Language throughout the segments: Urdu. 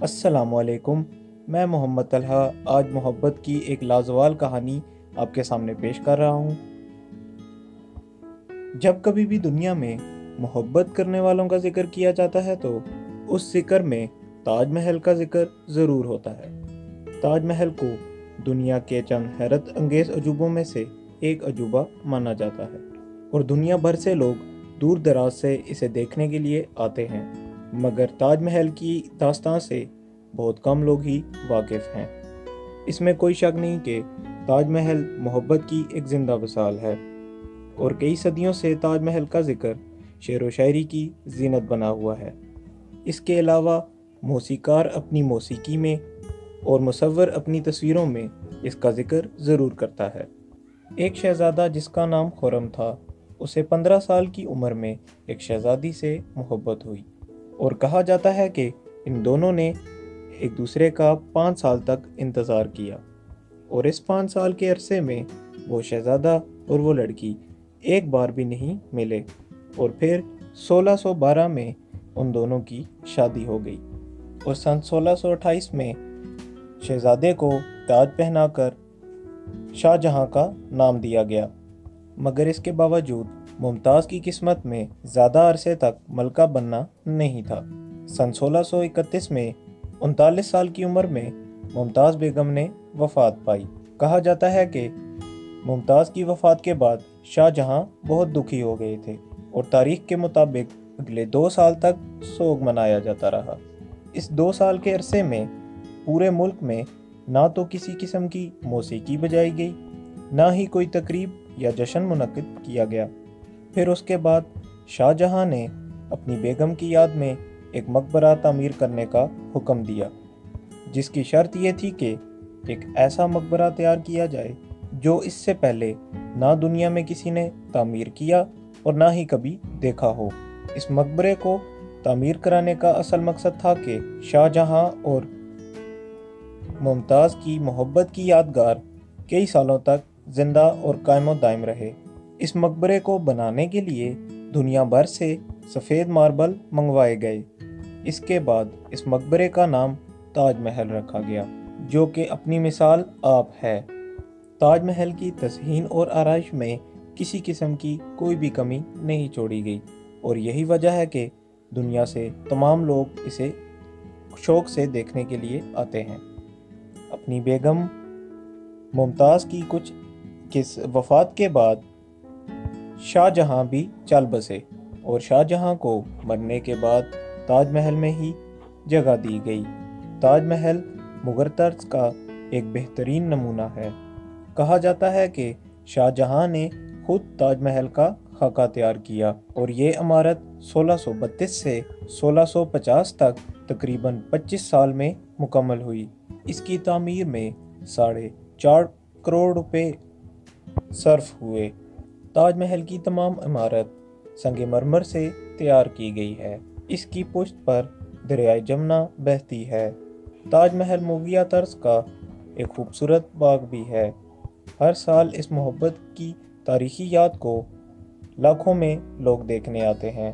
السلام علیکم، میں محمد طلحہ آج محبت کی ایک لازوال کہانی آپ کے سامنے پیش کر رہا ہوں۔ جب کبھی بھی دنیا میں محبت کرنے والوں کا ذکر کیا جاتا ہے تو اس ذکر میں تاج محل کا ذکر ضرور ہوتا ہے۔ تاج محل کو دنیا کے چند حیرت انگیز عجوبوں میں سے ایک عجوبہ مانا جاتا ہے اور دنیا بھر سے لوگ دور دراز سے اسے دیکھنے کے لیے آتے ہیں۔ مگر تاج محل کی داستان سے بہت کم لوگ ہی واقف ہیں۔ اس میں کوئی شک نہیں کہ تاج محل محبت کی ایک زندہ مثال ہے۔ اور کئی صدیوں سے تاج محل کا ذکر شعر و شاعری کی زینت بنا ہوا ہے۔ اس کے علاوہ موسیقار اپنی موسیقی میں اور مصور اپنی تصویروں میں اس کا ذکر ضرور کرتا ہے۔ ایک شہزادہ جس کا نام خورم تھا، اسے پندرہ سال کی عمر میں ایک شہزادی سے محبت ہوئی۔ اور کہا جاتا ہے کہ ان دونوں نے ایک دوسرے کا پانچ سال تک انتظار کیا اور اس پانچ سال کے عرصے میں وہ شہزادہ اور وہ لڑکی ایک بار بھی نہیں ملے اور پھر سولہ سو بارہ میں ان دونوں کی شادی ہو گئی اور سن سولہ سو اٹھائیس میں شہزادے کو تاج پہنا کر شاہ جہاں کا نام دیا گیا، مگر اس کے باوجود ممتاز کی قسمت میں زیادہ عرصے تک ملکہ بننا نہیں تھا۔ سن سولہ سو اکتیس میں انتالیس سال کی عمر میں ممتاز بیگم نے وفات پائی۔ کہا جاتا ہے کہ ممتاز کی وفات کے بعد شاہ جہاں بہت دکھی ہو گئے تھے اور تاریخ کے مطابق اگلے دو سال تک سوگ منایا جاتا رہا۔ اس دو سال کے عرصے میں پورے ملک میں نہ تو کسی قسم کی موسیقی بجائی گئی، نہ ہی کوئی تقریب یا جشن منعقد کیا گیا۔ پھر اس کے بعد شاہ جہاں نے اپنی بیگم کی یاد میں ایک مقبرہ تعمیر کرنے کا حکم دیا، جس کی شرط یہ تھی کہ ایک ایسا مقبرہ تیار کیا جائے جو اس سے پہلے نہ دنیا میں کسی نے تعمیر کیا اور نہ ہی کبھی دیکھا ہو۔ اس مقبرے کو تعمیر کرانے کا اصل مقصد تھا کہ شاہ جہاں اور ممتاز کی محبت کی یادگار کئی سالوں تک زندہ اور قائم و دائم رہے۔ اس مقبرے کو بنانے کے لیے دنیا بھر سے سفید ماربل منگوائے گئے۔ اس کے بعد اس مقبرے کا نام تاج محل رکھا گیا، جو کہ اپنی مثال آپ ہے۔ تاج محل کی تسہین اور آرائش میں کسی قسم کی کوئی بھی کمی نہیں چھوڑی گئی۔ اور یہی وجہ ہے کہ دنیا سے تمام لوگ اسے شوق سے دیکھنے کے لیے آتے ہیں۔ اپنی بیگم ممتاز کی کچھ کس وفات کے بعد شاہ جہاں بھی چل بسے اور شاہ جہاں کو مرنے کے بعد تاج محل میں ہی جگہ دی گئی۔ تاج محل مغر طرز کا ایک بہترین نمونہ ہے۔ کہا جاتا ہے کہ شاہ جہاں نے خود تاج محل کا خاکہ تیار کیا اور یہ عمارت سولہ سو بتیس سے سولہ سو پچاس تک تقریباً پچیس سال میں مکمل ہوئی۔ اس کی تعمیر میں ساڑھے چار کروڑ روپے صرف ہوئے۔ تاج محل کی تمام عمارت سنگ مرمر سے تیار کی گئی ہے۔ اس کی پشت پر دریائے جمنا بہتی ہے۔ تاج محل موغیہ طرز کا ایک خوبصورت باغ بھی ہے۔ ہر سال اس محبت کی تاریخی یاد کو لاکھوں میں لوگ دیکھنے آتے ہیں۔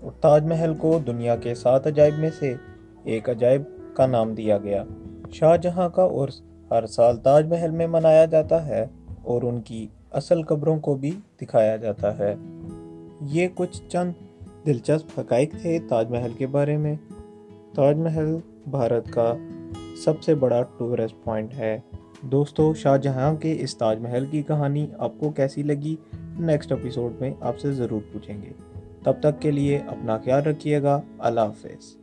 اور تاج محل کو دنیا کے سات عجائب میں سے ایک عجائب کا نام دیا گیا۔ شاہ جہاں کا عرس ہر سال تاج محل میں منایا جاتا ہے اور ان کی اصل قبروں کو بھی دکھایا جاتا ہے۔ یہ کچھ چند دلچسپ حقائق تھے تاج محل کے بارے میں۔ تاج محل بھارت کا سب سے بڑا ٹورسٹ پوائنٹ ہے۔ دوستو، شاہ جہاں کے اس تاج محل کی کہانی آپ کو کیسی لگی؟ نیکسٹ اپیسوڈ میں آپ سے ضرور پوچھیں گے۔ تب تک کے لیے اپنا خیال رکھیے گا۔ اللہ حافظ۔